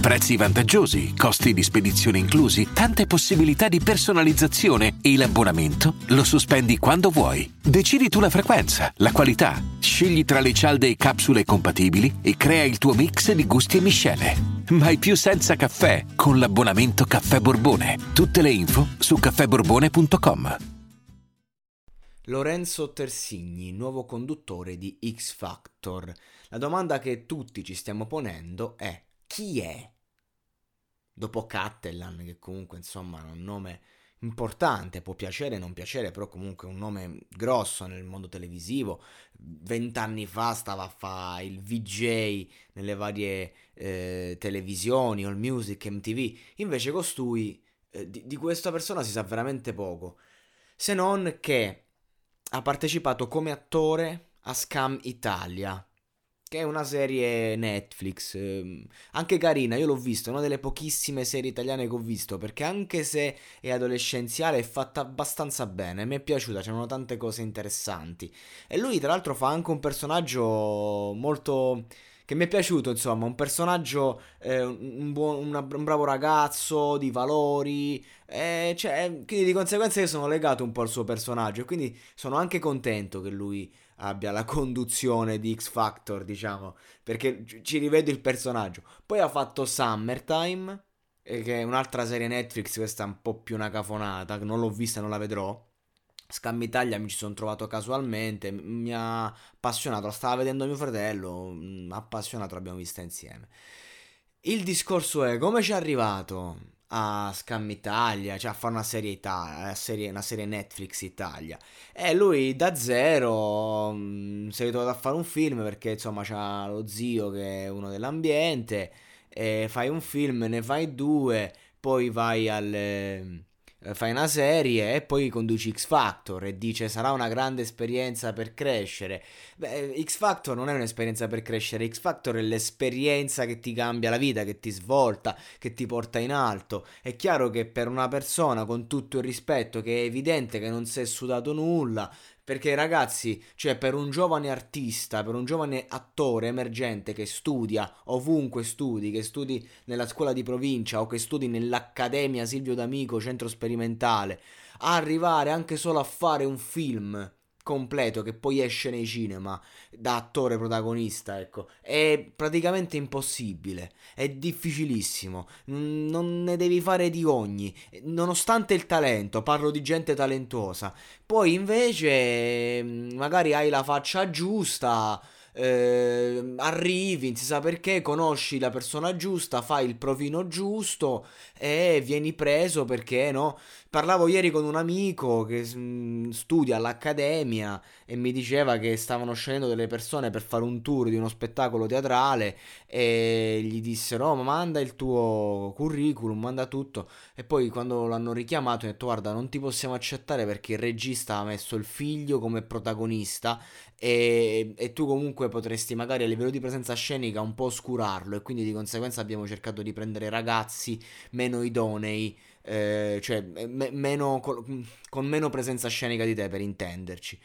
Prezzi vantaggiosi, costi di spedizione inclusi, tante possibilità di personalizzazione e l'abbonamento lo sospendi quando vuoi. Decidi tu la frequenza, la qualità, scegli tra le cialde e capsule compatibili e crea il tuo mix di gusti e miscele. Mai più senza caffè con l'abbonamento Caffè Borbone. Tutte le info su caffèborbone.com. Lorenzo Tersigni, nuovo conduttore di X Factor. La domanda che tutti ci stiamo ponendo è chi è? Dopo Cattellan, che comunque insomma è un nome importante, può piacere o non piacere, però comunque è un nome grosso nel mondo televisivo. Vent'anni fa stava a fare il VJ nelle varie eh, televisioni, All Music, MTV. Invece costui, eh, di, di questa persona si sa veramente poco. Se non che ha partecipato come attore a Scam Italia, che è una serie Netflix, ehm, anche carina, io l'ho visto, è una delle pochissime serie italiane che ho visto, perché anche se è adolescenziale è fatta abbastanza bene, mi è piaciuta, c'erano tante cose interessanti. E lui tra l'altro fa anche un personaggio molto che mi è piaciuto, insomma, un personaggio, eh, un, buon, una, un, bravo ragazzo, di valori, eh, cioè, quindi di conseguenza io sono legato un po' al suo personaggio, quindi sono anche contento che lui abbia la conduzione di X Factor, diciamo, perché ci rivedo il personaggio. Poi ha fatto Summertime, eh, che è un'altra serie Netflix, questa è un po' più una cafonata, non l'ho vista, non la vedrò. Scam Italia mi ci sono trovato casualmente, mi ha appassionato, la stava vedendo mio fratello, appassionato l'abbiamo vista insieme. Il discorso è come ci è arrivato a Scam Italia, cioè a fare una serie Italia, una serie, una serie Netflix Italia. E lui da zero mh, si è ritrovato a fare un film perché insomma c'ha lo zio che è uno dell'ambiente, fai un film, ne fai due, poi vai al fai una serie e poi conduci X Factor e dice sarà una grande esperienza per crescere. Beh, X Factor non è un'esperienza per crescere, X Factor è l'esperienza che ti cambia la vita, che ti svolta, che ti porta in alto. È chiaro che per una persona con tutto il rispetto che è evidente che non si è sudato nulla, perché ragazzi, cioè per un giovane artista, per un giovane attore emergente che studia ovunque studi, che studi nella scuola di provincia o che studi nell'Accademia Silvio D'Amico, centro sperimentale, arrivare anche solo a fare un film completo che poi esce nei cinema da attore protagonista, ecco, è praticamente impossibile, è difficilissimo, non ne devi fare di ogni, nonostante il talento, parlo di gente talentuosa, poi invece magari hai la faccia giusta, eh, arrivi, non si sa perché, conosci la persona giusta, fai il provino giusto e vieni preso perché no? Parlavo ieri con un amico che mm, studia all'accademia e mi diceva che stavano scegliendo delle persone per fare un tour di uno spettacolo teatrale e gli dissero oh, ma manda il tuo curriculum, manda tutto e poi quando l'hanno richiamato ha detto guarda non ti possiamo accettare perché il regista ha messo il figlio come protagonista e, e tu comunque potresti magari a livello di presenza scenica un po' oscurarlo e quindi di conseguenza abbiamo cercato di prendere ragazzi meno idonei eh, cioè me- meno, con meno presenza scenica di te per intenderci.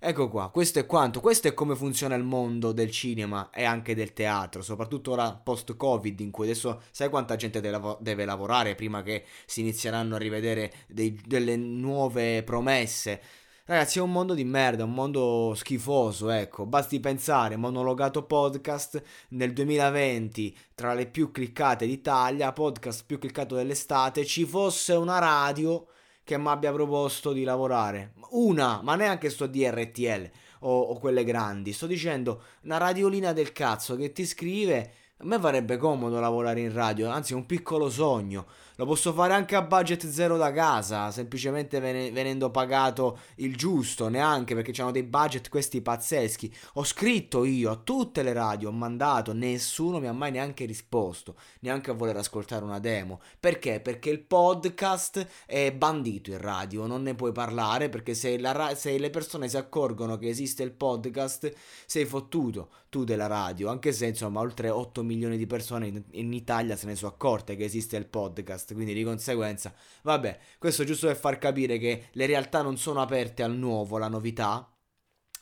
Ecco qua, questo è quanto, questo è come funziona il mondo del cinema e anche del teatro, soprattutto ora post-Covid in cui adesso sai quanta gente deve lavorare prima che si inizieranno a rivedere dei, delle nuove promesse. Ragazzi, è un mondo di merda, un mondo schifoso, ecco. Basti pensare, monologato podcast nel 2020, tra le più cliccate d'Italia, podcast più cliccato dell'estate, ci fosse una radio che mi abbia proposto di lavorare. Una, ma neanche sto DRTL o, o quelle grandi. Sto dicendo una radiolina del cazzo che ti scrive A me farebbe comodo lavorare in radio, anzi è un piccolo sogno. Lo posso fare anche a budget zero da casa, semplicemente ven- venendo pagato il giusto, neanche perché c'hanno dei budget questi pazzeschi. Ho scritto io a tutte le radio, ho mandato, nessuno mi ha mai neanche risposto, neanche a voler ascoltare una demo. Perché? Perché il podcast è bandito in radio, non ne puoi parlare perché se, ra- se le persone si accorgono che esiste il podcast, sei fottuto tu della radio, anche se insomma oltre 8 milioni di persone in, in Italia se ne sono accorte che esiste il podcast quindi di conseguenza, vabbè, questo giusto per far capire che le realtà non sono aperte al nuovo, alla novità,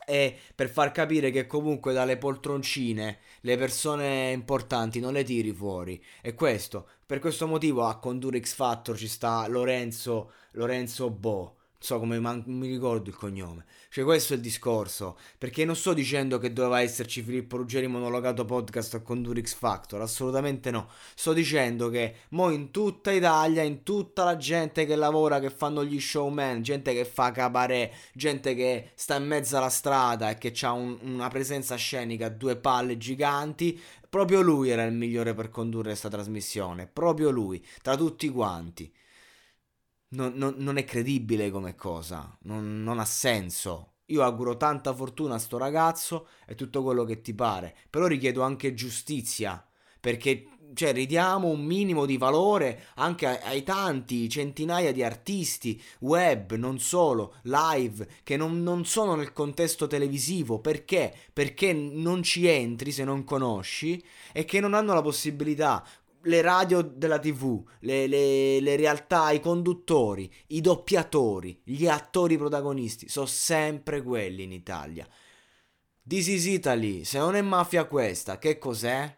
e per far capire che comunque dalle poltroncine le persone importanti non le tiri fuori. E questo, per questo motivo a condurre X Factor ci sta Lorenzo, Lorenzo Bo so come man- mi ricordo il cognome. Cioè, questo è il discorso. Perché non sto dicendo che doveva esserci Filippo Ruggeri monologato podcast a condurre X Factor, assolutamente no. Sto dicendo che mo in tutta Italia, in tutta la gente che lavora, che fanno gli showman, gente che fa cabaret, gente che sta in mezzo alla strada e che ha un- una presenza scenica a due palle giganti, proprio lui era il migliore per condurre questa trasmissione. Proprio lui, tra tutti quanti non, non, non è credibile come cosa, non, non ha senso. Io auguro tanta fortuna a sto ragazzo e tutto quello che ti pare, però richiedo anche giustizia, perché cioè, ridiamo un minimo di valore anche ai, tanti centinaia di artisti web, non solo, live, che non, non, sono nel contesto televisivo. Perché? Perché non ci entri se non conosci e che non hanno la possibilità le radio della TV, le, le, le, realtà, i conduttori, i doppiatori, gli attori protagonisti, sono sempre quelli in Italia. This is Italy, se non è mafia questa, che cos'è?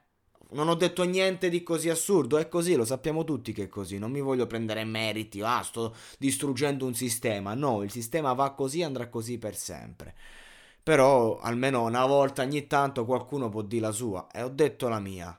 Non ho detto niente di così assurdo, è così, lo sappiamo tutti che è così, non mi voglio prendere meriti, ah, sto distruggendo un sistema, no, il sistema va così, andrà così per sempre. Però almeno una volta ogni tanto qualcuno può dire la sua, e ho detto la mia.